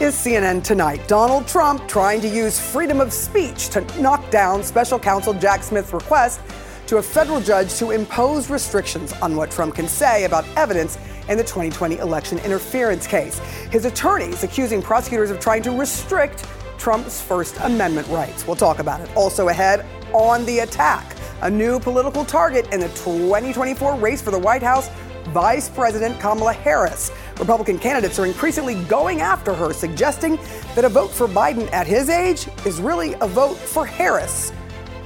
is CNN Tonight. Donald Trump trying to use freedom of speech to knock down special counsel Jack Smith's request to a federal judge to impose restrictions on what Trump can say about evidence in the 2020 election interference case. His attorneys accusing prosecutors of trying to restrict Trump's First Amendment rights. We'll talk about it. Also ahead on the attack, a new political target in the 2024 race for the White House Vice President Kamala Harris. Republican candidates are increasingly going after her, suggesting that a vote for Biden at his age is really a vote for Harris.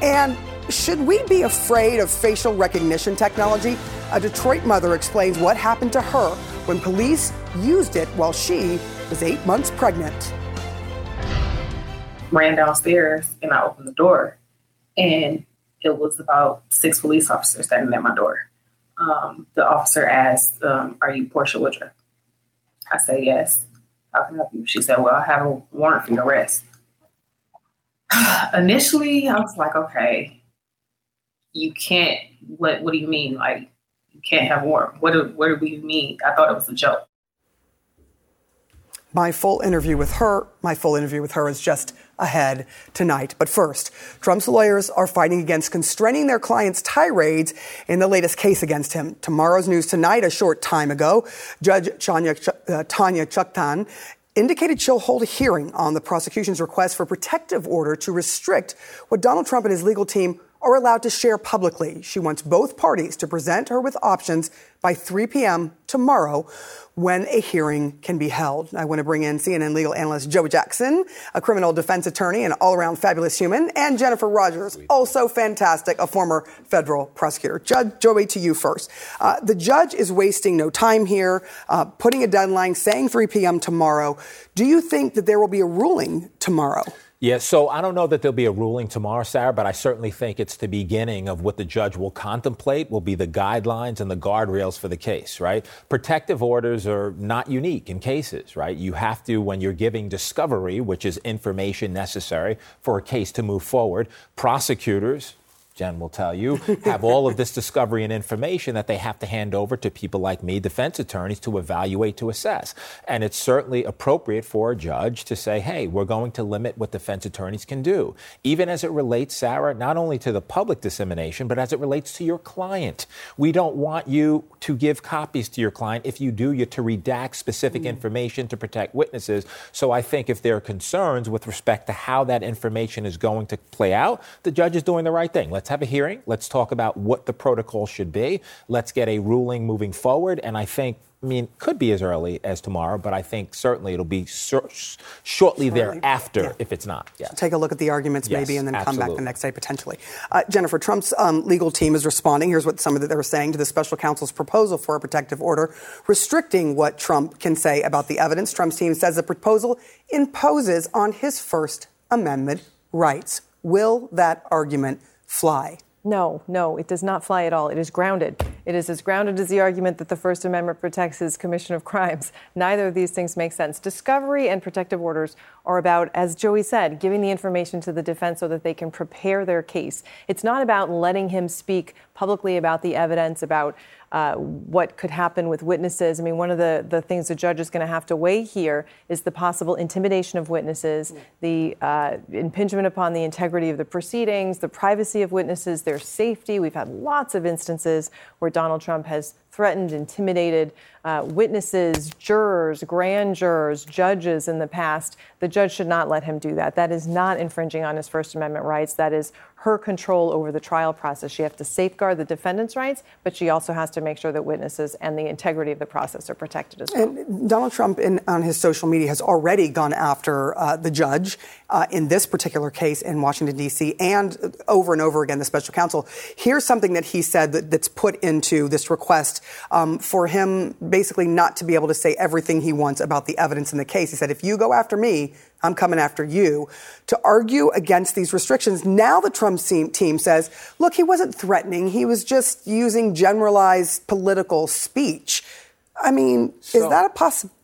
And should we be afraid of facial recognition technology? A Detroit mother explains what happened to her when police used it while she was eight months pregnant. Ran downstairs and I opened the door, and it was about six police officers standing at my door. Um, the officer asked, um, Are you Porcha Woodruff? I said, Yes. How can help you? She said, Well, I have a warrant for your arrest. Initially, I was like, Okay, you can't. What What do you mean? Like, you can't have a warrant? What do, What do we mean? I thought it was a joke. My full interview with her, my full interview with her is just ahead tonight. But first, Trump's lawyers are fighting against constraining their client's tirades in the latest case against him. Tomorrow's news tonight, a short time ago, Judge Tanya, uh, Tanya Chutkan indicated she'll hold a hearing on the prosecution's request for protective order to restrict what Donald Trump and his legal team are allowed to share publicly. She wants both parties to present her with options by 3 p.m. tomorrow when a hearing can be held. I want to bring in CNN legal analyst Joey Jackson, a criminal defense attorney and all around fabulous human, and Jennifer Rogers, also fantastic, a former federal prosecutor. Judge Joey, to you first. Uh, the judge is wasting no time here, uh, putting a deadline, saying 3 p.m. tomorrow. Do you think that there will be a ruling tomorrow? Yeah, so I don't know that there'll be a ruling tomorrow, Sarah, but I certainly think it's the beginning of what the judge will contemplate, will be the guidelines and the guardrails for the case, right? Protective orders are not unique in cases, right? You have to, when you're giving discovery, which is information necessary for a case to move forward, prosecutors, Jen will tell you, have all of this discovery and information that they have to hand over to people like me, defense attorneys, to evaluate, to assess. And it's certainly appropriate for a judge to say, hey, we're going to limit what defense attorneys can do, even as it relates, Sarah, not only to the public dissemination, but as it relates to your client. We don't want you to give copies to your client. If you do, you to redact specific mm. information to protect witnesses. So I think if there are concerns with respect to how that information is going to play out, the judge is doing the right thing. Let's Let's have a hearing. Let's talk about what the protocol should be. Let's get a ruling moving forward. And I think I mean, could be as early as tomorrow, but I think certainly it'll be sur- shortly, shortly thereafter yeah. if it's not. Yeah. So take a look at the arguments yes, maybe and then absolutely. come back the next day potentially. Uh, Jennifer, Trump's um, legal team is responding. Here's what some of they were saying to the special counsel's proposal for a protective order restricting what Trump can say about the evidence. Trump's team says the proposal imposes on his First Amendment rights. Will that argument fly. No, no, it does not fly at all. It is grounded. It is as grounded as the argument that the First Amendment protects his commission of crimes. Neither of these things make sense. Discovery and protective orders are about, as Joey said, giving the information to the defense so that they can prepare their case. It's not about letting him speak publicly about the evidence, about uh, what could happen with witnesses. I mean, one of the, the things the judge is going to have to weigh here is the possible intimidation of witnesses, the uh, impingement upon the integrity of the proceedings, the privacy of witnesses, their safety. We've had lots of instances where Donald Trump has threatened, intimidated uh, witnesses, jurors, grand jurors, judges in the past. The judge should not let him do that. That is not infringing on his First Amendment rights. That is her control over the trial process. She has to safeguard the defendant's rights, but she also has to make sure that witnesses and the integrity of the process are protected as well. And Donald Trump, in, on his social media, has already gone after uh, the judge uh, in this particular case in Washington, D.C., and over and over again, the special counsel. Here's something that he said that, that's put into this request um, for him basically not to be able to say everything he wants about the evidence in the case. He said, if you go after me, I'm coming after you, to argue against these restrictions. Now the Trump team says, look, he wasn't threatening. He was just using generalized political speech. I mean, so, is that a possibility?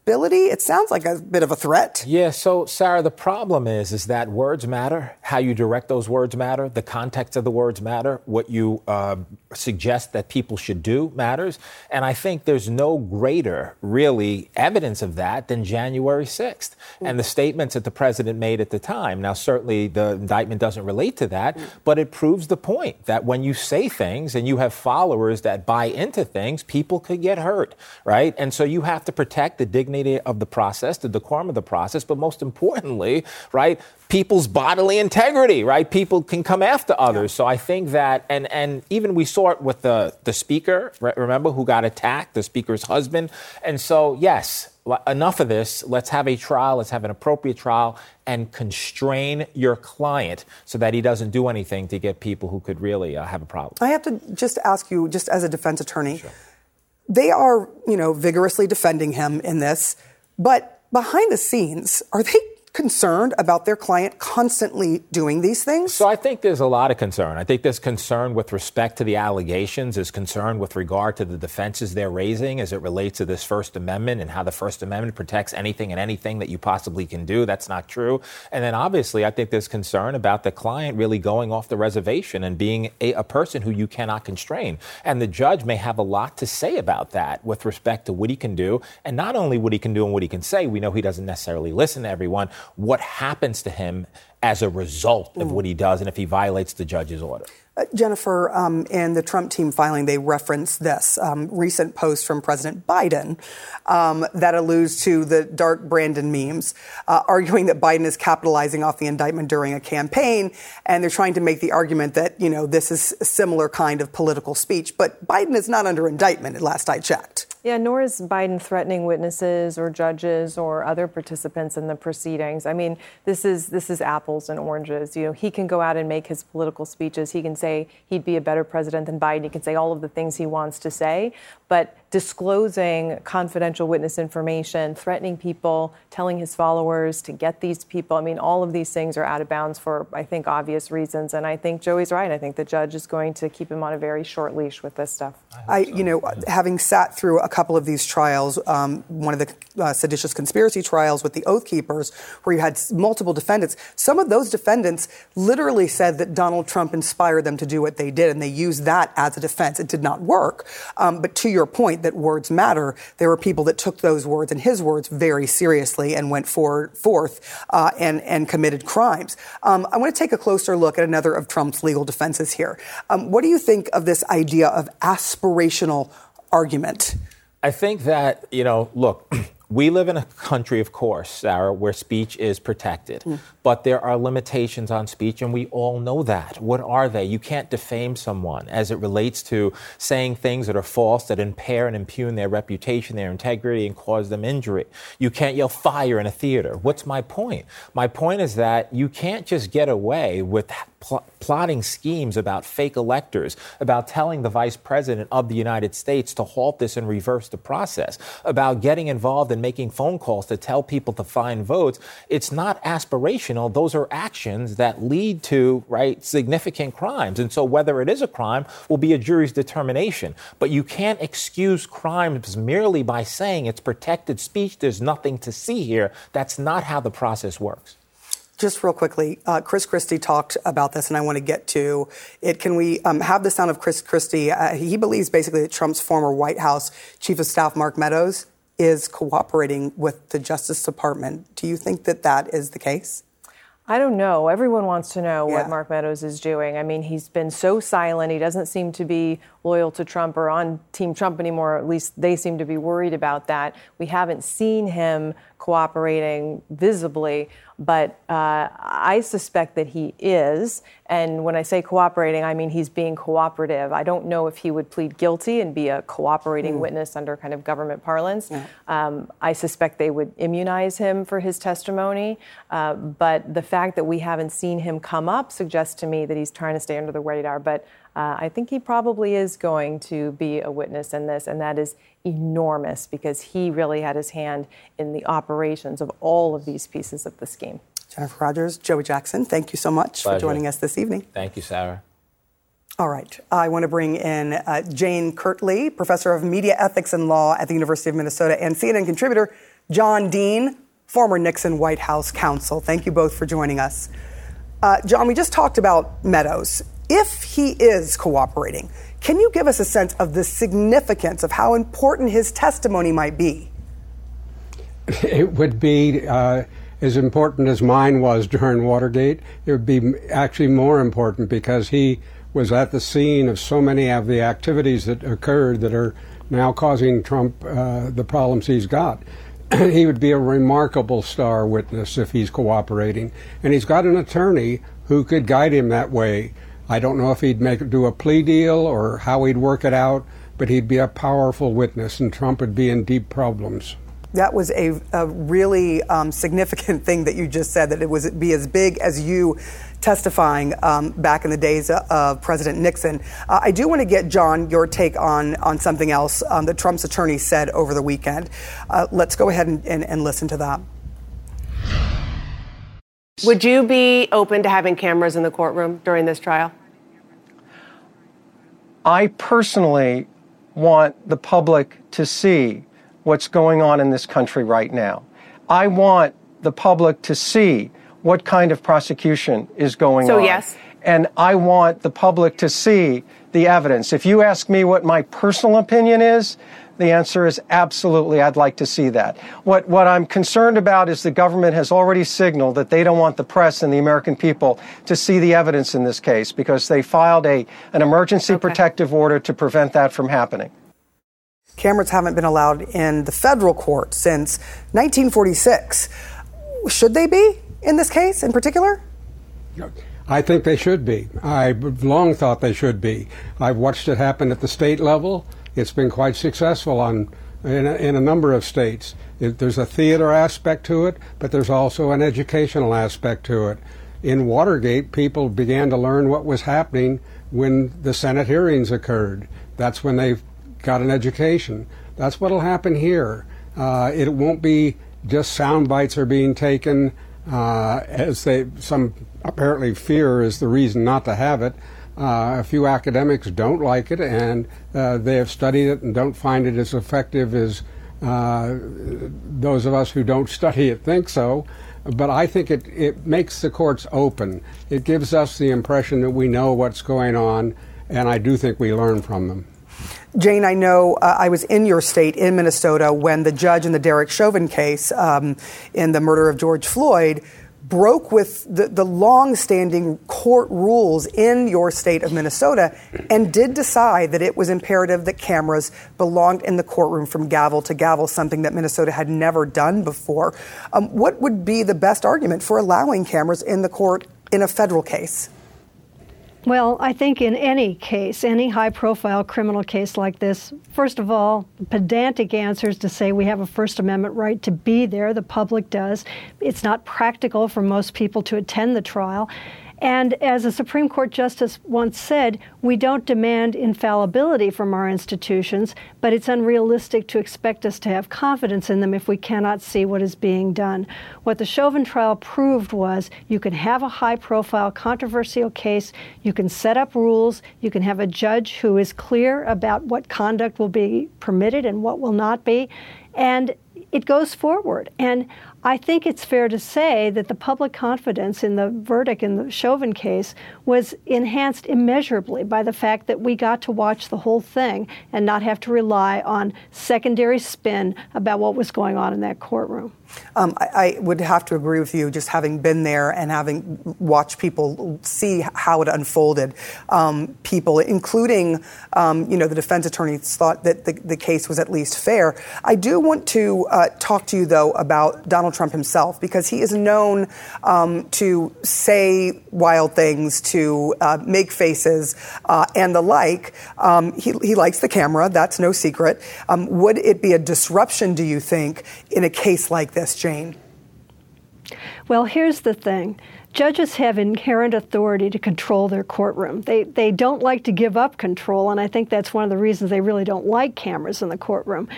It sounds like a bit of a threat. Yeah. So, Sarah, the problem is, is that words matter. How you direct those words matter. The context of the words matter. What you uh, suggest that people should do matters. And I think there's no greater, really, evidence of that than January 6th mm. and the statements that the president made at the time. Now, certainly, the indictment doesn't relate to that, mm. but it proves the point that when you say things and you have followers that buy into things, people could get hurt, right? And so you have to protect the dignity of the process, the decorum of the process, but most importantly, right, people's bodily integrity, right? People can come after others. Yeah. So I think that, and, and even we saw it with the, the speaker, remember, who got attacked, the speaker's husband. And so, yes, enough of this. Let's have a trial. Let's have an appropriate trial and constrain your client so that he doesn't do anything to get people who could really uh, have a problem. I have to just ask you, just as a defense attorney, sure they are, you know, vigorously defending him in this, but behind the scenes, are they concerned about their client constantly doing these things? So I think there's a lot of concern. I think there's concern with respect to the allegations, there's concern with regard to the defenses they're raising as it relates to this First Amendment and how the First Amendment protects anything and anything that you possibly can do. That's not true. And then obviously, I think there's concern about the client really going off the reservation and being a, a person who you cannot constrain. And the judge may have a lot to say about that with respect to what he can do. And not only what he can do and what he can say, we know he doesn't necessarily listen to everyone what happens to him as a result of mm. what he does and if he violates the judge's order. Uh, Jennifer, um, in the Trump team filing, they reference this um, recent post from President Biden um, that alludes to the dark Brandon memes, uh, arguing that Biden is capitalizing off the indictment during a campaign, and they're trying to make the argument that you know this is a similar kind of political speech. But Biden is not under indictment, at last I checked. Yeah, nor is Biden threatening witnesses or judges or other participants in the proceedings. I mean, this is this is apples and oranges. You know, he can go out and make his political speeches. He can say he'd be a better president than Biden. He can say all of the things he wants to say, but disclosing confidential witness information, threatening people, telling his followers to get these people. I mean, all of these things are out of bounds for, I think, obvious reasons. And I think Joey's right. I think the judge is going to keep him on a very short leash with this stuff. I, so. you know, having sat through a couple of these trials, um, one of the uh, seditious conspiracy trials with the Oath Keepers, where you had multiple defendants, some of those defendants literally said that Donald Trump inspired them to do what they did, and they used that as a defense. It did not work. Um, but to your point, point that words matter, there were people that took those words and his words very seriously and went for, forth uh, and, and committed crimes. Um, I want to take a closer look at another of Trump's legal defenses here. Um, what do you think of this idea of aspirational argument? I think that, you know, look, we live in a country, of course, Sarah, where speech is protected. Mm. But there are limitations on speech, and we all know that. What are they? You can't defame someone as it relates to saying things that are false, that impair and impugn their reputation, their integrity, and cause them injury. You can't yell fire in a theater. What's my point? My point is that you can't just get away with pl- plotting schemes about fake electors, about telling the vice president of the United States to halt this and reverse the process, about getting involved in making phone calls to tell people to find votes. It's not aspirational. Those are actions that lead to, right, significant crimes. And so whether it is a crime will be a jury's determination. But you can't excuse crimes merely by saying it's protected speech. There's nothing to see here. That's not how the process works. Just real quickly, uh, Chris Christie talked about this, and I want to get to it. Can we um, have the sound of Chris Christie? Uh, he believes basically that Trump's former White House chief of staff, Mark Meadows, is cooperating with the Justice Department. Do you think that that is the case? I don't know. Everyone wants to know yeah. what Mark Meadows is doing. I mean, he's been so silent. He doesn't seem to be loyal to Trump or on Team Trump anymore. At least they seem to be worried about that. We haven't seen him cooperating visibly, but uh, I suspect that he is. And when I say cooperating, I mean he's being cooperative. I don't know if he would plead guilty and be a cooperating mm. witness under kind of government parlance. Yeah. Um, I suspect they would immunize him for his testimony. Uh, but the fact that we haven't seen him come up suggests to me that he's trying to stay under the radar. But uh, I think he probably is going to be a witness in this, and that is enormous because he really had his hand in the operations of all of these pieces of the scheme. Jennifer Rogers, Joey Jackson, thank you so much Pleasure. for joining us this evening. Thank you, Sarah. All right. I want to bring in uh, Jane Kirtley, professor of media ethics and law at the University of Minnesota, and CNN contributor John Dean, former Nixon White House counsel. Thank you both for joining us. Uh, John, we just talked about Meadows if he is cooperating, can you give us a sense of the significance of how important his testimony might be? It would be uh, as important as mine was during Watergate. It would be actually more important because he was at the scene of so many of the activities that occurred that are now causing Trump uh, the problems he's got. he would be a remarkable star witness if he's cooperating. And he's got an attorney who could guide him that way. I don't know if he'd make do a plea deal or how he'd work it out, but he'd be a powerful witness, and Trump would be in deep problems. That was a, a really um, significant thing that you just said, that it was be as big as you testifying um, back in the days of President Nixon. Uh, I do want to get, John, your take on, on something else um, that Trump's attorney said over the weekend. Uh, let's go ahead and, and, and listen to that. Would you be open to having cameras in the courtroom during this trial? I personally want the public to see what's going on in this country right now. I want the public to see what kind of prosecution is going so, on. So, yes. And I want the public to see the evidence. If you ask me what my personal opinion is, the answer is absolutely, I'd like to see that. What, what I'm concerned about is the government has already signaled that they don't want the press and the American people to see the evidence in this case because they filed a, an emergency okay. protective order to prevent that from happening. Cameras haven't been allowed in the federal court since 1946. Should they be in this case in particular? I think they should be. I've long thought they should be. I've watched it happen at the state level. It's been quite successful on in a, in a number of states. It, there's a theater aspect to it, but there's also an educational aspect to it. In Watergate, people began to learn what was happening when the Senate hearings occurred. That's when they got an education. That's what will happen here. Uh, it won't be just sound bites are being taken uh, as they some apparently fear is the reason not to have it. Uh, a few academics don't like it, and uh, they have studied it and don't find it as effective as uh, those of us who don't study it think so. But I think it, it makes the courts open. It gives us the impression that we know what's going on, and I do think we learn from them. Jane, I know uh, I was in your state, in Minnesota, when the judge in the Derek Chauvin case um, in the murder of George Floyd broke with the, the long-standing court rules in your state of Minnesota and did decide that it was imperative that cameras belonged in the courtroom from gavel to gavel, something that Minnesota had never done before. Um, what would be the best argument for allowing cameras in the court in a federal case? Well, I think in any case, any high profile criminal case like this, first of all, pedantic answers to say we have a First Amendment right to be there, the public does. It's not practical for most people to attend the trial. And as a Supreme Court justice once said, we don't demand infallibility from our institutions, but it's unrealistic to expect us to have confidence in them if we cannot see what is being done. What the Chauvin trial proved was you can have a high profile, controversial case, you can set up rules, you can have a judge who is clear about what conduct will be permitted and what will not be, and it goes forward. And I think it's fair to say that the public confidence in the verdict in the Chauvin case was enhanced immeasurably by the fact that we got to watch the whole thing and not have to rely on secondary spin about what was going on in that courtroom. Um, I, I, would have to agree with you, just having been there and having watched people see how it unfolded. Um, people, including, um, you know, the defense attorneys thought that the, the, case was at least fair. I do want to uh, talk to you, though, about Donald Trump himself, because he is known um, to say wild things, to uh, make faces, uh, and the like. Um, he, he, likes the camera, that's no secret. Um, would it be a disruption, do you think, in a case like this, Jane? Well, here's the thing. Judges have inherent authority to control their courtroom. They, they don't like to give up control, and I think that's one of the reasons they really don't like cameras in the courtroom.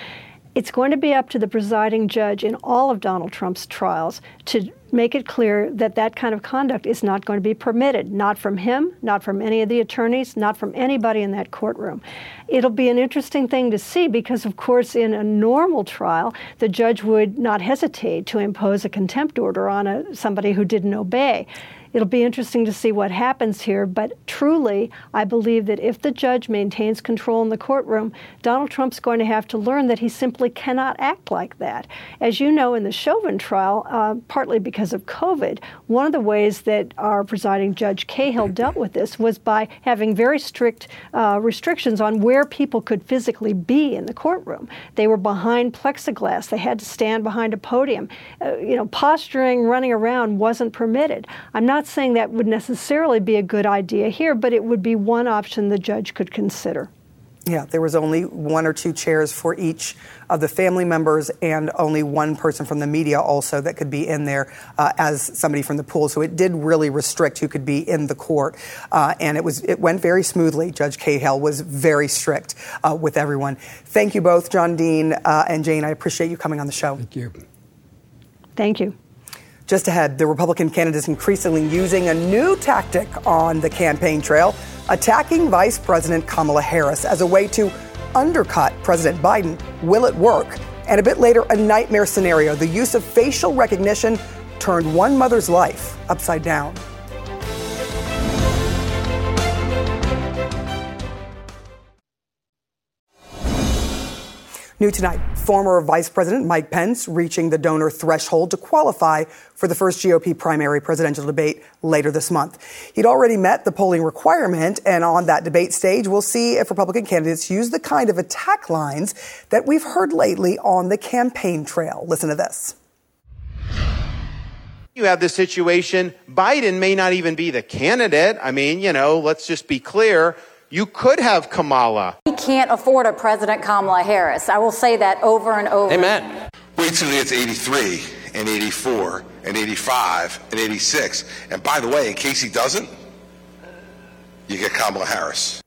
It's going to be up to the presiding judge in all of Donald Trump's trials to make it clear that that kind of conduct is not going to be permitted, not from him, not from any of the attorneys, not from anybody in that courtroom. It'll be an interesting thing to see because, of course, in a normal trial, the judge would not hesitate to impose a contempt order on a, somebody who didn't obey. It'll be interesting to see what happens here, but truly, I believe that if the judge maintains control in the courtroom, Donald Trump's going to have to learn that he simply cannot act like that. As you know, in the Chauvin trial, uh, partly because of COVID, one of the ways that our presiding judge Cahill dealt with this was by having very strict uh, restrictions on where people could physically be in the courtroom. They were behind plexiglass. They had to stand behind a podium. Uh, you know, posturing, running around wasn't permitted. I'm not not saying that would necessarily be a good idea here, but it would be one option the judge could consider. Yeah, there was only one or two chairs for each of the family members, and only one person from the media also that could be in there uh, as somebody from the pool. So it did really restrict who could be in the court, uh, and it was it went very smoothly. Judge Cahill was very strict uh, with everyone. Thank you both, John Dean uh, and Jane. I appreciate you coming on the show. Thank you. Thank you. Just ahead, the Republican candidates increasingly using a new tactic on the campaign trail, attacking Vice President Kamala Harris as a way to undercut President Biden. Will it work? And a bit later, a nightmare scenario the use of facial recognition turned one mother's life upside down. New tonight, former Vice President Mike Pence reaching the donor threshold to qualify for the first GOP primary presidential debate later this month. He'd already met the polling requirement, and on that debate stage, we'll see if Republican candidates use the kind of attack lines that we've heard lately on the campaign trail. Listen to this. You have this situation, Biden may not even be the candidate. I mean, you know, let's just be clear. You could have Kamala. We can't afford a President Kamala Harris. I will say that over and over. Amen. Wait till it's 83 and 84 and 85 and 86. And by the way, in case he doesn't, you get Kamala Harris.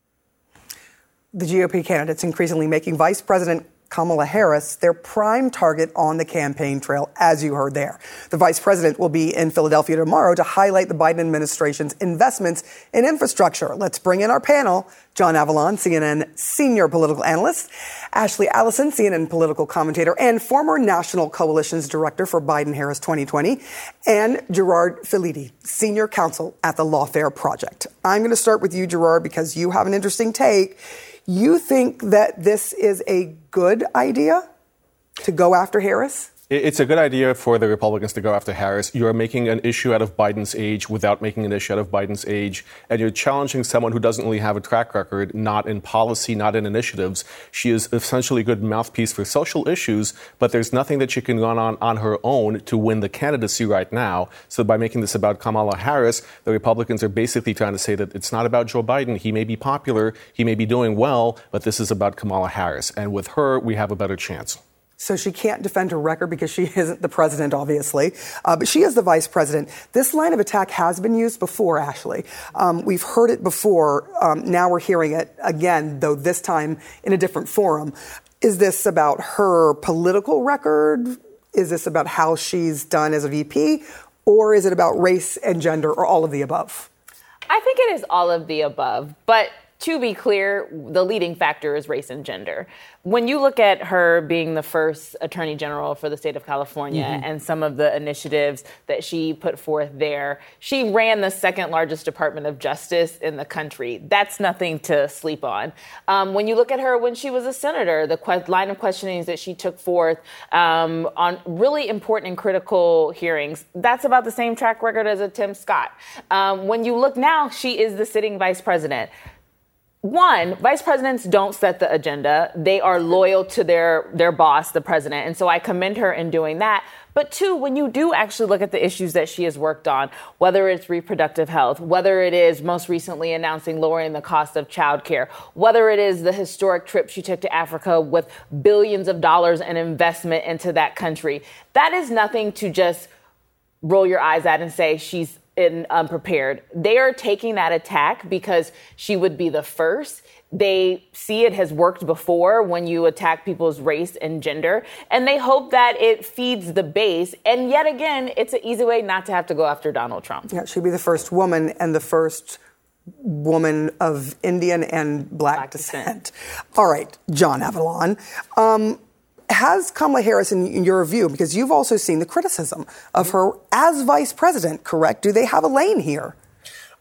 The GOP candidates increasingly making Vice President Kamala Harris their prime target on the campaign trail, as you heard there. The vice president will be in Philadelphia tomorrow to highlight the Biden administration's investments in infrastructure. Let's bring in our panel. John Avlon, CNN senior political analyst, Ashley Allison, CNN political commentator, and former National Coalitions Director for Biden Harris 2020, and Gerard Filitti, senior counsel at the Lawfare Project. I'm going to start with you, Gerard, because you have an interesting take. You think that this is a good idea to go after Harris? It's a good idea for the Republicans to go after Harris. You're making an issue out of Biden's age without making an issue out of Biden's age. And you're challenging someone who doesn't really have a track record, not in policy, not in initiatives. She is essentially a good mouthpiece for social issues, but there's nothing that she can run on on her own to win the candidacy right now. So by making this about Kamala Harris, the Republicans are basically trying to say that it's not about Joe Biden. He may be popular, he may be doing well, but this is about Kamala Harris. And with her, we have a better chance. So she can't defend her record because she isn't the president, obviously, uh, but she is the vice president. This line of attack has been used before, Ashley. Um, we've heard it before. Um, now we're hearing it again, though this time in a different forum. Is this about her political record? Is this about how she's done as a VP? Or is it about race and gender or all of the above? I think it is all of the above. But to be clear, the leading factor is race and gender. When you look at her being the first attorney general for the state of California mm-hmm. and some of the initiatives that she put forth there, she ran the second largest Department of Justice in the country. That's nothing to sleep on. Um, when you look at her when she was a senator, the que- line of questionings that she took forth um, on really important and critical hearings, that's about the same track record as a Tim Scott. Um, when you look now, she is the sitting vice president one, vice presidents don't set the agenda. They are loyal to their, their boss, the president. And so I commend her in doing that. But two, when you do actually look at the issues that she has worked on, whether it's reproductive health, whether it is most recently announcing lowering the cost of childcare, whether it is the historic trip she took to Africa with billions of dollars in investment into that country, that is nothing to just roll your eyes at and say she's in unprepared. They are taking that attack because she would be the first. They see it has worked before when you attack people's race and gender, and they hope that it feeds the base. And yet again, it's an easy way not to have to go after Donald Trump. Yeah, she'd be the first woman and the first woman of Indian and black, black descent. descent. All right, John Avlon. Um, has Kamala Harris, in, in, your view, because you've also seen the criticism of mm-hmm. her as vice president, correct? Do they have a lane here?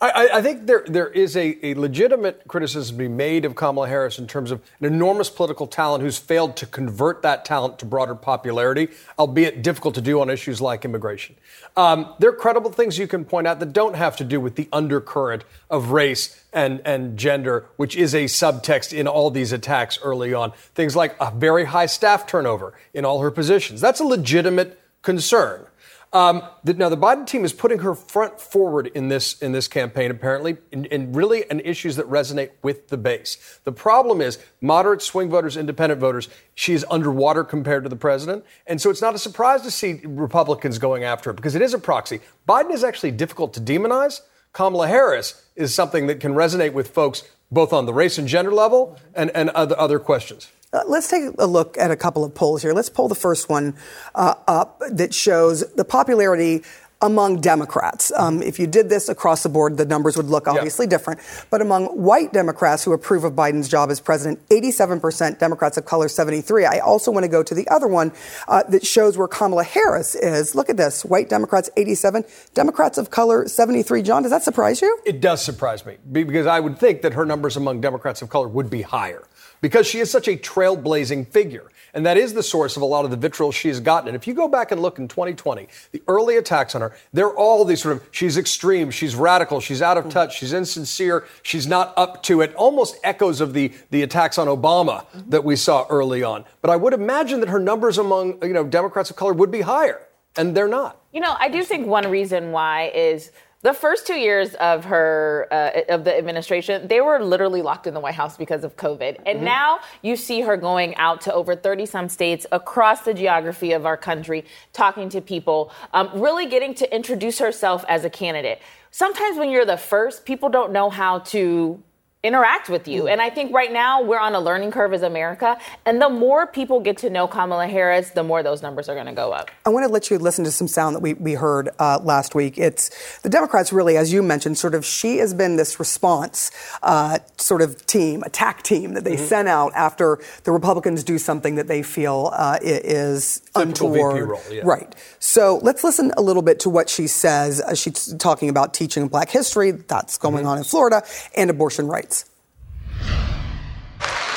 I, I, think there there is a, a, legitimate criticism to be made of Kamala Harris in terms of an enormous political talent who's failed to convert that talent to broader popularity, albeit difficult to do on issues like immigration. Um, there are credible things you can point out that don't have to do with the undercurrent of race and, and gender, which is a subtext in all these attacks early on. Things like a very high staff turnover in all her positions. That's a legitimate concern. Um, the, now the Biden team is putting her front forward in this in this campaign, apparently, in, really in issues that resonate with the base. The problem is moderate swing voters, independent voters. She is underwater compared to the president, and so it's not a surprise to see Republicans going after her because it is a proxy. Biden is actually difficult to demonize. Kamala Harris is something that can resonate with folks both on the race and gender level and, and other, other questions. Uh, let's take a look at a couple of polls here. Let's pull the first one uh, up that shows the popularity among Democrats. Um, if you did this across the board, the numbers would look obviously different. But among white Democrats who approve of Biden's job as president, 87%, Democrats of color 73. I also want to go to the other one uh, that shows where Kamala Harris is. Look at this. White Democrats 87, Democrats of color 73. John, does that surprise you? It does surprise me because I would think that her numbers among Democrats of color would be higher because she is such a trailblazing figure. And that is the source of a lot of the vitriol she has gotten. And if you go back and look in 2020, the early attacks on her, they're all these sort of, she's extreme, she's radical, she's out of touch, she's insincere, she's not up to it, almost echoes of the, the attacks on Obama that we saw early on. But I would imagine that her numbers among, you know, Democrats of color would be higher. And they're not. You know, I do think one reason why is the first two years of her uh, of the administration, they were literally locked in the White House because of COVID, and mm-hmm. now you see her going out to over thirty some states across the geography of our country, talking to people, um, really getting to introduce herself as a candidate. Sometimes when you're the first, people don't know how to interact with you. And I think right now we're on a learning curve as America. And the more people get to know Kamala Harris, the more those numbers are going to go up. I want to let you listen to some sound that we, we heard uh, last week. It's the Democrats really, as you mentioned, sort of she has been this response uh, sort of team, attack team that they mm-hmm. send out after the Republicans do something that they feel uh, is untoward. Role, yeah. Right. So let's listen a little bit to what she says. She's talking about teaching black history. That's going mm-hmm. on in Florida and abortion rights.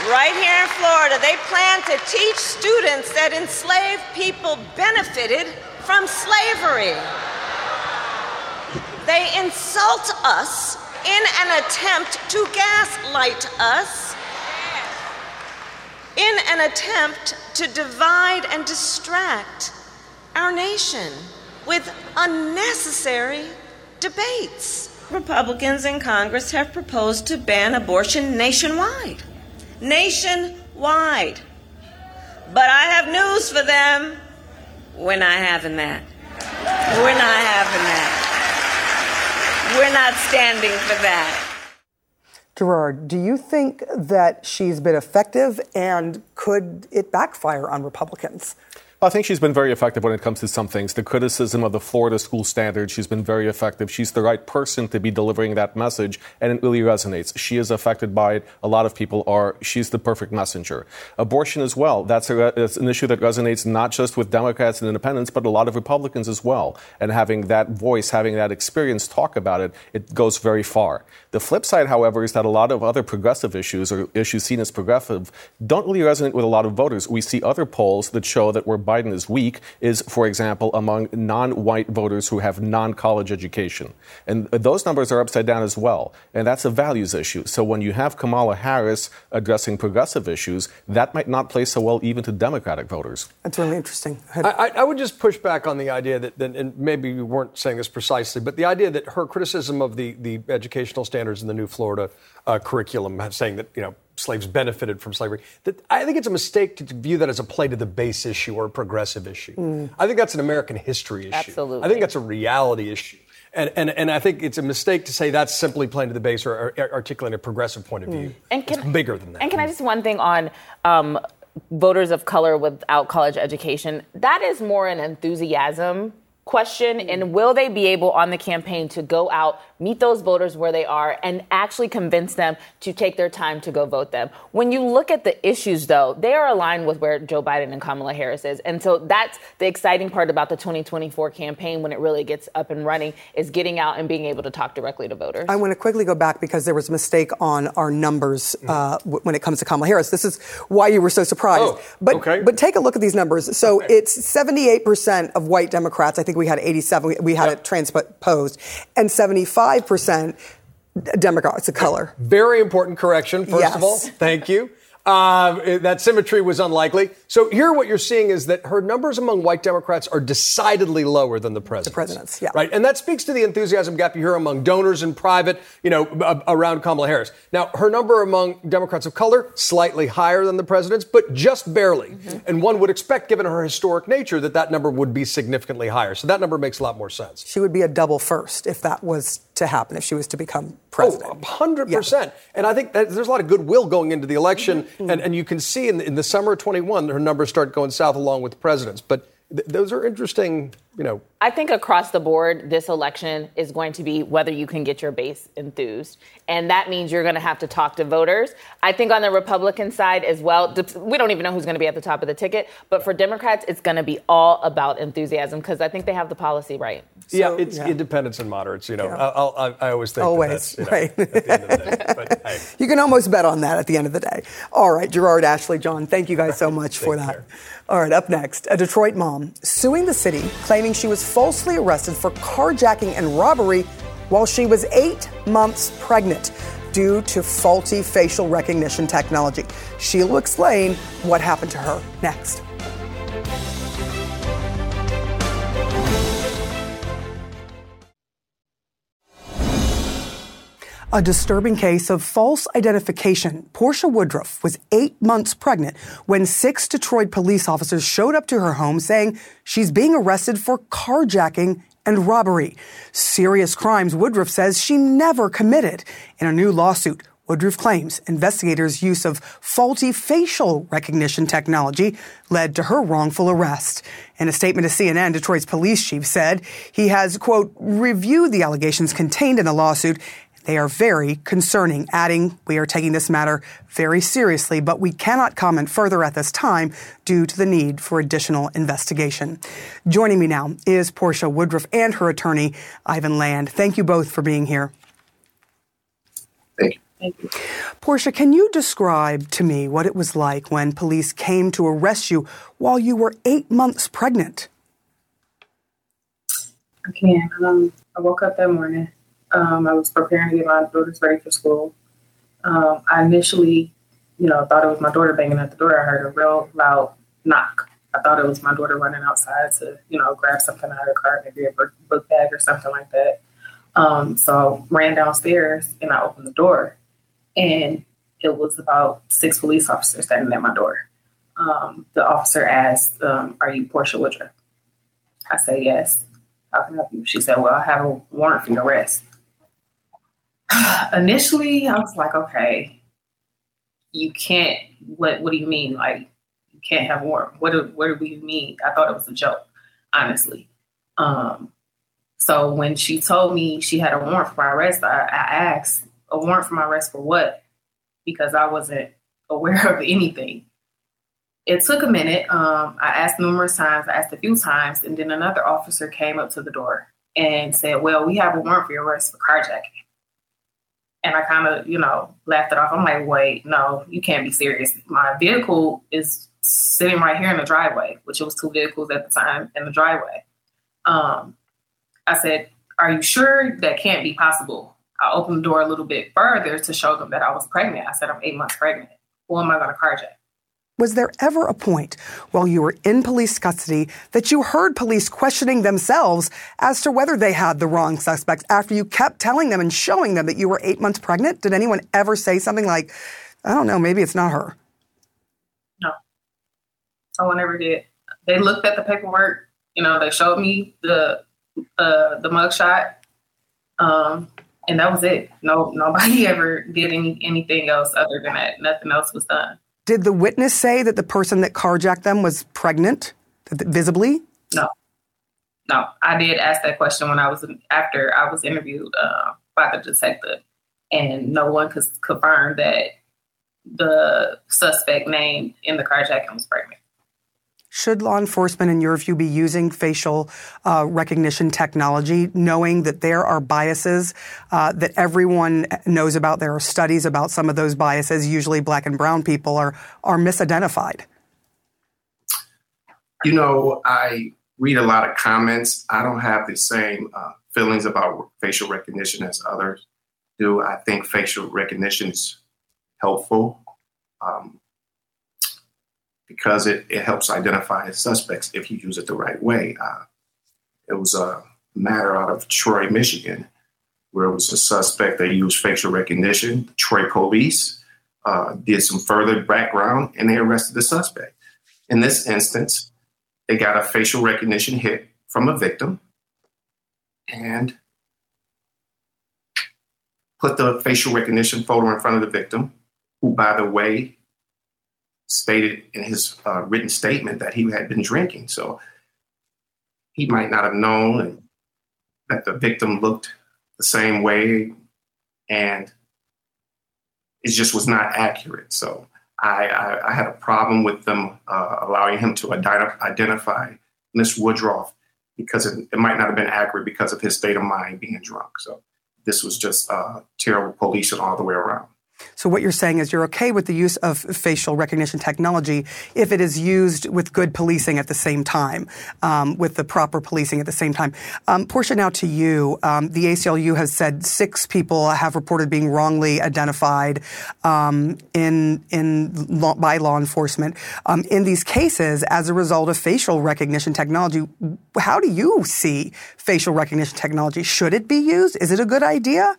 Right here in Florida, they plan to teach students that enslaved people benefited from slavery. They insult us in an attempt to gaslight us, in an attempt to divide and distract our nation with unnecessary debates. Republicans in Congress have proposed to ban abortion nationwide. Nationwide. But I have news for them. We're not having that. We're not having that. We're not standing for that. Gerard, do you think that she's been effective and could it backfire on Republicans? I think she's been very effective when it comes to some things. The criticism of the Florida school standards, she's been very effective. She's the right person to be delivering that message, and it really resonates. She is affected by it. A lot of people are. She's the perfect messenger. Abortion as well. That's, a, that's an issue that resonates not just with Democrats and independents, but a lot of Republicans as well. And having that voice, having that experience talk about it, it goes very far. The flip side, however, is that a lot of other progressive issues or issues seen as progressive don't really resonate with a lot of voters. We see other polls that show that where Biden is weak is, for example, among non white voters who have non college education. And those numbers are upside down as well. And that's a values issue. So when you have Kamala Harris addressing progressive issues, that might not play so well even to Democratic voters. That's really interesting. I, I, would just push back on the idea that, that, and maybe you weren't saying this precisely, but the idea that her criticism of the, the educational standards in the new Florida uh, curriculum, saying that, you know, slaves benefited from slavery. That I think it's a mistake to view that as a play to the base issue or a progressive issue. Mm. I think that's an American history issue. Absolutely. I think that's a reality issue. And, and, and I think it's a mistake to say that's simply playing to the base or, or articulating a progressive point of view. Mm. And can, it's bigger than that. And can I just one thing on um, voters of color without college education? That is more an enthusiasm question and will they be able on the campaign to go out meet those voters where they are and actually convince them to take their time to go vote them? When you look at the issues though they are aligned with where joe biden and kamala harris is. And so that's the exciting part about the 2024 campaign when it really gets up and running is getting out and being able to talk directly to voters. I want to quickly go back because there was a mistake on our numbers uh, w- when it comes to kamala harris. This is why you were so surprised. Oh, but okay. but take a look at these numbers. So okay. it's 78% of white democrats i think think we had 87. We had yep. it transposed, and 75 percent Democrats of color. Very important correction. First yes. of all, thank you. Uh, that symmetry was unlikely. So here, what you're seeing is that her numbers among white Democrats are decidedly lower than the president's. The president's, yeah. Right, and that speaks to the enthusiasm gap you hear among donors and private, you know, around Kamala Harris. Now, her number among Democrats of color slightly higher than the president's, but just barely. Mm-hmm. And one would expect, given her historic nature, that that number would be significantly higher. So that number makes a lot more sense. She would be a double first if that was to happen if she was to become president. Oh, 100%. Yeah. And I think there's a lot of goodwill going into the election. Mm-hmm. And, and you can see in the, in the summer of 21, her numbers start going south along with the president's. But th- those are interesting, you know, I think across the board, this election is going to be whether you can get your base enthused. And that means you're going to have to talk to voters. I think on the Republican side as well, we don't even know who's going to be at the top of the ticket. But for Democrats, it's going to be all about enthusiasm because I think they have the policy right. So, yeah, it's yeah. independents and moderates. You know, yeah. I, I, I, always think always that right. Know, but. You can almost bet on that at the end of the day. All right, Gerard, Ashley, John, thank you guys so much for that. Care. All right, up next, a Detroit mom suing the city, claiming she was falsely arrested for carjacking and robbery while she was eight months pregnant due to faulty facial recognition technology. She'll explain what happened to her next. A disturbing case of false identification. Porcha Woodruff was eight months pregnant when six Detroit police officers showed up to her home saying she's being arrested for carjacking and robbery. Serious crimes Woodruff says she never committed. In a new lawsuit, Woodruff claims investigators' use of faulty facial recognition technology led to her wrongful arrest. In a statement to CNN, Detroit's police chief said he has, quote, reviewed the allegations contained in the lawsuit they are very concerning, adding, We are taking this matter very seriously, but we cannot comment further at this time due to the need for additional investigation. Joining me now is Porcha Woodruff and her attorney, Ivan Land. Thank you both for being here. Thank you. Thank you. Porcha, can you describe to me what it was like when police came to arrest you while you were eight months pregnant? I can. Um, I woke up that morning um, I was preparing to get my daughters ready for school. Um, I initially, you know, thought it was my daughter banging at the door. I heard a real loud knock. I thought it was my daughter running outside to, you know, grab something out of the car, maybe a book bag or something like that. Um, so I ran downstairs and I opened the door, and it was about six police officers standing at my door. Um, the officer asked, um, "Are you Porcha Woodruff?" I said, "Yes." How can I help you? She said, "Well, I have a warrant for your arrest." initially I was like, okay, you can't. What What do you mean? Like, you can't have warrant. What do, what do we mean? I thought it was a joke, honestly. Um, so when she told me she had a warrant for my arrest, I, I asked, a warrant for my arrest for what? Because I wasn't aware of anything. It took a minute. Um, I asked numerous times, I asked a few times, and then another officer came up to the door and said, Well, we have a warrant for your arrest for carjacking. And I kind of, you know, laughed it off. I'm like, Wait, no, you can't be serious. My vehicle is sitting right here in the driveway, which it was two vehicles at the time in the driveway. Um, I said, Are you sure that can't be possible? I opened the door a little bit further to show them that I was pregnant. I said, I'm eight months pregnant. Who am I going to carjack? Was there ever a point while you were in police custody that you heard police questioning themselves as to whether they had the wrong suspect after you kept telling them and showing them that you were eight months pregnant? Did anyone ever say something like, I don't know, maybe it's not her? No. No one ever did. They looked at the paperwork, you know, they showed me the uh, the mugshot, um, and that was it. No, nobody ever did any anything else other than that. Nothing else was done. Did the witness say that the person that carjacked them was pregnant, visibly? No, no. I did ask that question when I was after I was interviewed uh, by the detective, and no one could confirm that the suspect named in the carjacking was pregnant. Should law enforcement, in your view, be using facial uh, recognition technology, knowing that there are biases uh, that everyone knows about? There are studies about some of those biases. Usually, black and brown people are are misidentified. You know, I read a lot of comments. I don't have the same uh, feelings about facial recognition as others do. I think facial recognition is helpful. Um, because it, it helps identify suspects if you use it the right way. Uh, it was a matter out of Troy, Michigan, where it was a suspect that used facial recognition. Troy police uh, did some further background and they arrested the suspect. In this instance, they got a facial recognition hit from a victim and put the facial recognition photo in front of the victim, who, by the way, stated in his uh, written statement that he had been drinking. So he might not have known that the victim looked the same way and it just was not accurate. So I, I, I had a problem with them uh, allowing him to identify Miss Woodruff because it, it, might not have been accurate because of his state of mind being drunk. So this was just uh, terrible policing all the way around. So what you're saying is you're okay with the use of facial recognition technology if it is used with good policing at the same time, um, with the proper policing at the same time. Um, Porcha, now to you. Um, the ACLU has said six people have reported being wrongly identified um, in in law, by law enforcement um, in these cases as a result of facial recognition technology. How do you see facial recognition technology? Should it be used? Is it a good idea?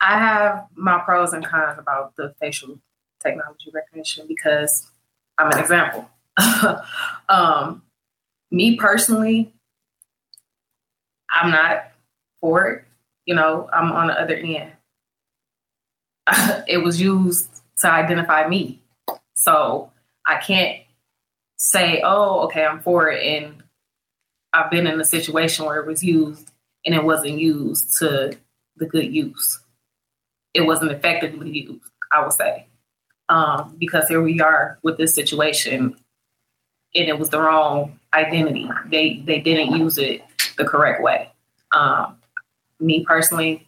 I have my pros and cons about the facial technology recognition because I'm an example. um, me personally, I'm not for it. You know, I'm on the other end. it was used to identify me. So I can't say, oh, okay, I'm for it. And I've been in a situation where it was used and it wasn't used to the good use it wasn't effectively used, I would say. Um, because here we are with this situation and it was the wrong identity. They they didn't use it the correct way. Um, me personally,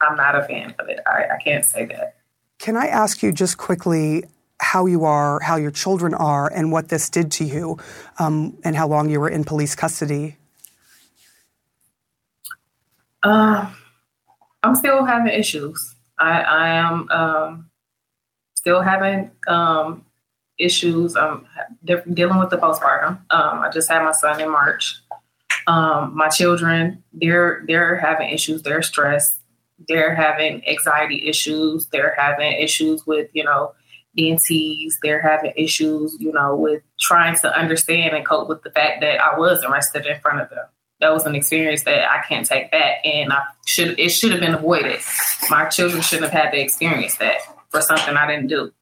I'm not a fan of it. I, I can't say that. Can I ask you just quickly how you are, how your children are, and what this did to you, um, and how long you were in police custody? Uh, I'm still having issues. I, I am um, still having um, issues. I'm dealing with the postpartum. Um, I just had my son in March. Um, my children, they're they're having issues. They're stressed. They're having anxiety issues. They're having issues with you know ENTs. They're having issues, you know, with trying to understand and cope with the fact that I was arrested in front of them that was an experience that I can't take back, and I should it should have been avoided. My children shouldn't have had to experience that for something I didn't do.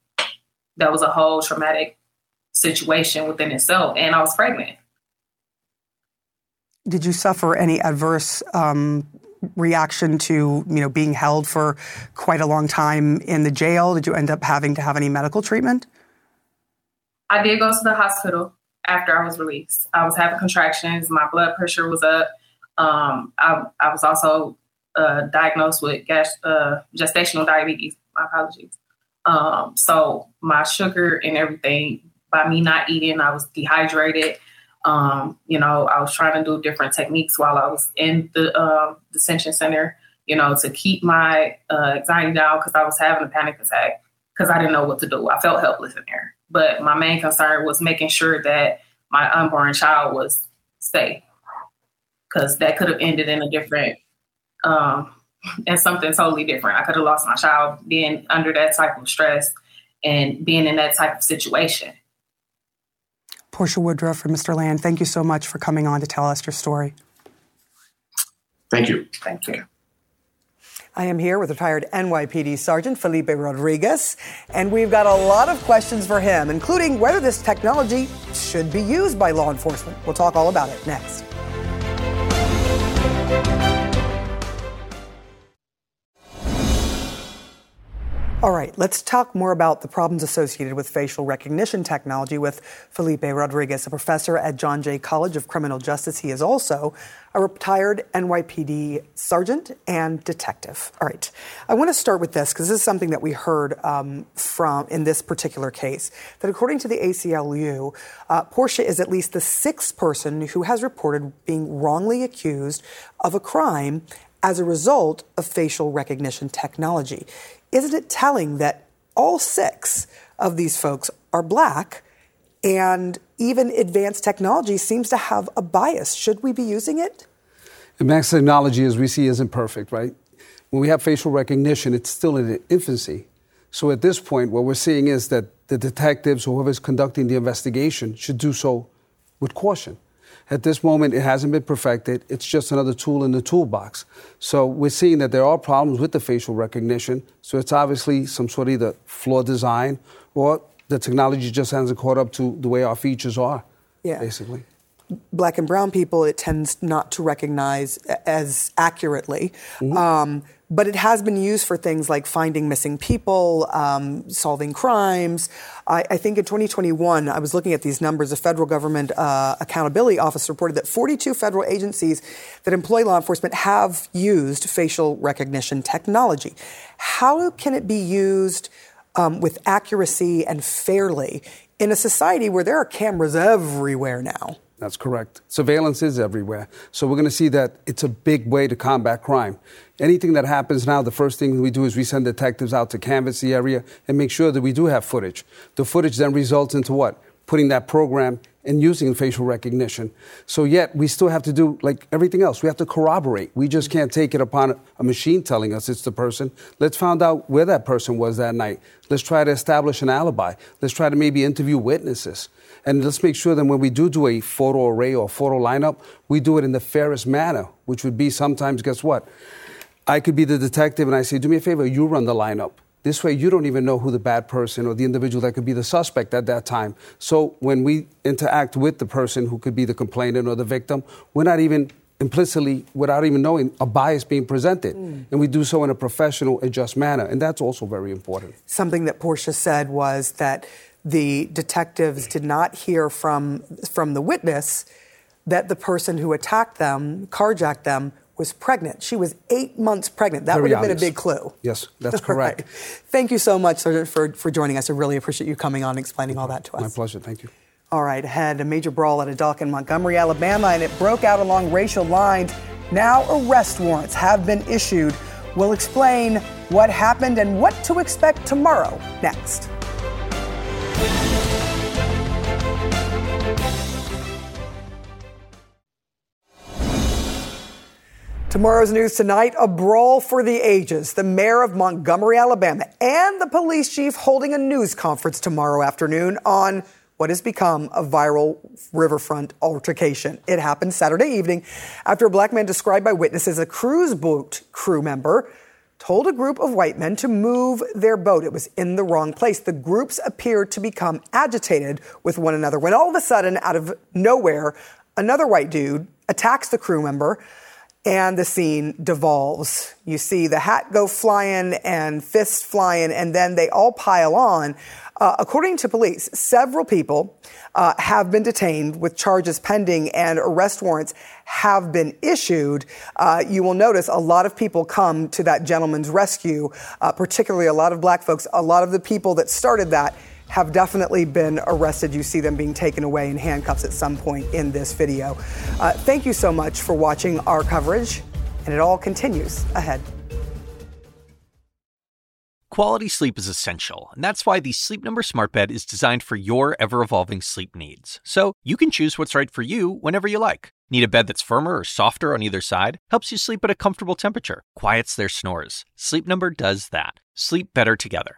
that was a whole traumatic situation within itself. And I was pregnant. Did you suffer any adverse um, reaction to you know being held for quite a long time in the jail? Did you end up having to have any medical treatment? I did go to the hospital after I was released. I was having contractions. My blood pressure was up. Um, I, I, was also uh, diagnosed with gas, uh, gestational diabetes. My apologies. Um, so my sugar and everything, by me not eating, I was dehydrated. Um, you know, I was trying to do different techniques while I was in the uh, detention center, you know, to keep my uh, anxiety down because I was having a panic attack because I didn't know what to do. I felt helpless in there. But my main concern was making sure that my unborn child was safe because that could have ended in a different, um, and something totally different. I could have lost my child being under that type of stress and being in that type of situation. Porcha Woodruff and Mr. Land, thank you so much for coming on to tell us your story. Thank you. Thank you. I am here with retired NYPD Sergeant Felipe Rodriguez, and we've got a lot of questions for him, including whether this technology should be used by law enforcement. We'll talk all about it next. All right, let's talk more about the problems associated with facial recognition technology with Felipe Rodriguez, a professor at John Jay College of Criminal Justice. He is also a retired NYPD sergeant and detective. All right, I want to start with this because this is something that we heard um, from in this particular case. That according to the ACLU, uh, Porcha is at least the sixth person who has reported being wrongly accused of a crime as a result of facial recognition technology. Isn't it telling that all six of these folks are black and even advanced technology seems to have a bias? Should we be using it? Advanced technology, as we see, isn't perfect, right? When we have facial recognition, it's still in infancy. So at this point, what we're seeing is that the detectives, whoever's conducting the investigation, should do so with caution. At this moment, it hasn't been perfected. It's just another tool in the toolbox. So we're seeing that there are problems with the facial recognition. So it's obviously some sort of either flawed design or the technology just hasn't caught up to the way our features are, yeah. basically black and brown people, it tends not to recognize as accurately. Mm-hmm. Um, but it has been used for things like finding missing people, um, solving crimes. I, I, think in 2021, I was looking at these numbers. The federal government uh, accountability office reported that 42 federal agencies that employ law enforcement have used facial recognition technology. How can it be used um, with accuracy and fairly in a society where there are cameras everywhere now? That's correct. Surveillance is everywhere. So we're going to see that it's a big way to combat crime. Anything that happens now, the first thing we do is we send detectives out to canvass the area and make sure that we do have footage. The footage then results into what? Putting that program and using facial recognition. So yet we still have to do like everything else. We have to corroborate. We just can't take it upon a machine telling us it's the person. Let's find out where that person was that night. Let's try to establish an alibi. Let's try to maybe interview witnesses. And let's make sure that when we do do a photo array or photo lineup, we do it in the fairest manner, which would be sometimes, guess what? I could be the detective and I say, do me a favor, you run the lineup. This way, you don't even know who the bad person or the individual that could be the suspect at that time. So when we interact with the person who could be the complainant or the victim, we're not even implicitly, without even knowing, a bias being presented. Mm. And we do so in a professional and just manner. And that's also very important. Something that Porcha said was that the detectives did not hear from, from the witness that the person who attacked them, carjacked them, was pregnant. She was eight months pregnant. That Very would have obvious. been a big clue. Yes, that's correct. right. Thank you so much for, for, for, joining us. I really appreciate you coming on and explaining all that to us. My pleasure. Thank you. All right, ahead, a major brawl at a dock in Montgomery, Alabama, and it broke out along racial lines. Now arrest warrants have been issued. We'll explain what happened and what to expect tomorrow next. Tomorrow's news tonight a brawl for the ages. The mayor of Montgomery, Alabama, and the police chief holding a news conference tomorrow afternoon on what has become a viral riverfront altercation. It happened Saturday evening after a black man described by witnesses a cruise boat crew member told a group of white men to move their boat. It was in the wrong place. The groups appeared to become agitated with one another when all of a sudden, out of nowhere, another white dude attacks the crew member and the scene devolves. You see the hat go flying and fists flying, and then they all pile on. Uh, according to police, several people uh, have been detained with charges pending and arrest warrants have been issued. Uh, you will notice a lot of people come to that gentleman's rescue, uh, particularly a lot of black folks. A lot of the people that started that have definitely been arrested. You see them being taken away in handcuffs at some point in this video. Uh, thank you so much for watching our coverage, and it all continues ahead. Quality sleep is essential, and that's why the Sleep Number Smart Bed is designed for your ever evolving sleep needs. So you can choose what's right for you whenever you like. Need a bed that's firmer or softer on either side? Helps you sleep at a comfortable temperature, quiets their snores. Sleep Number does that. Sleep better together.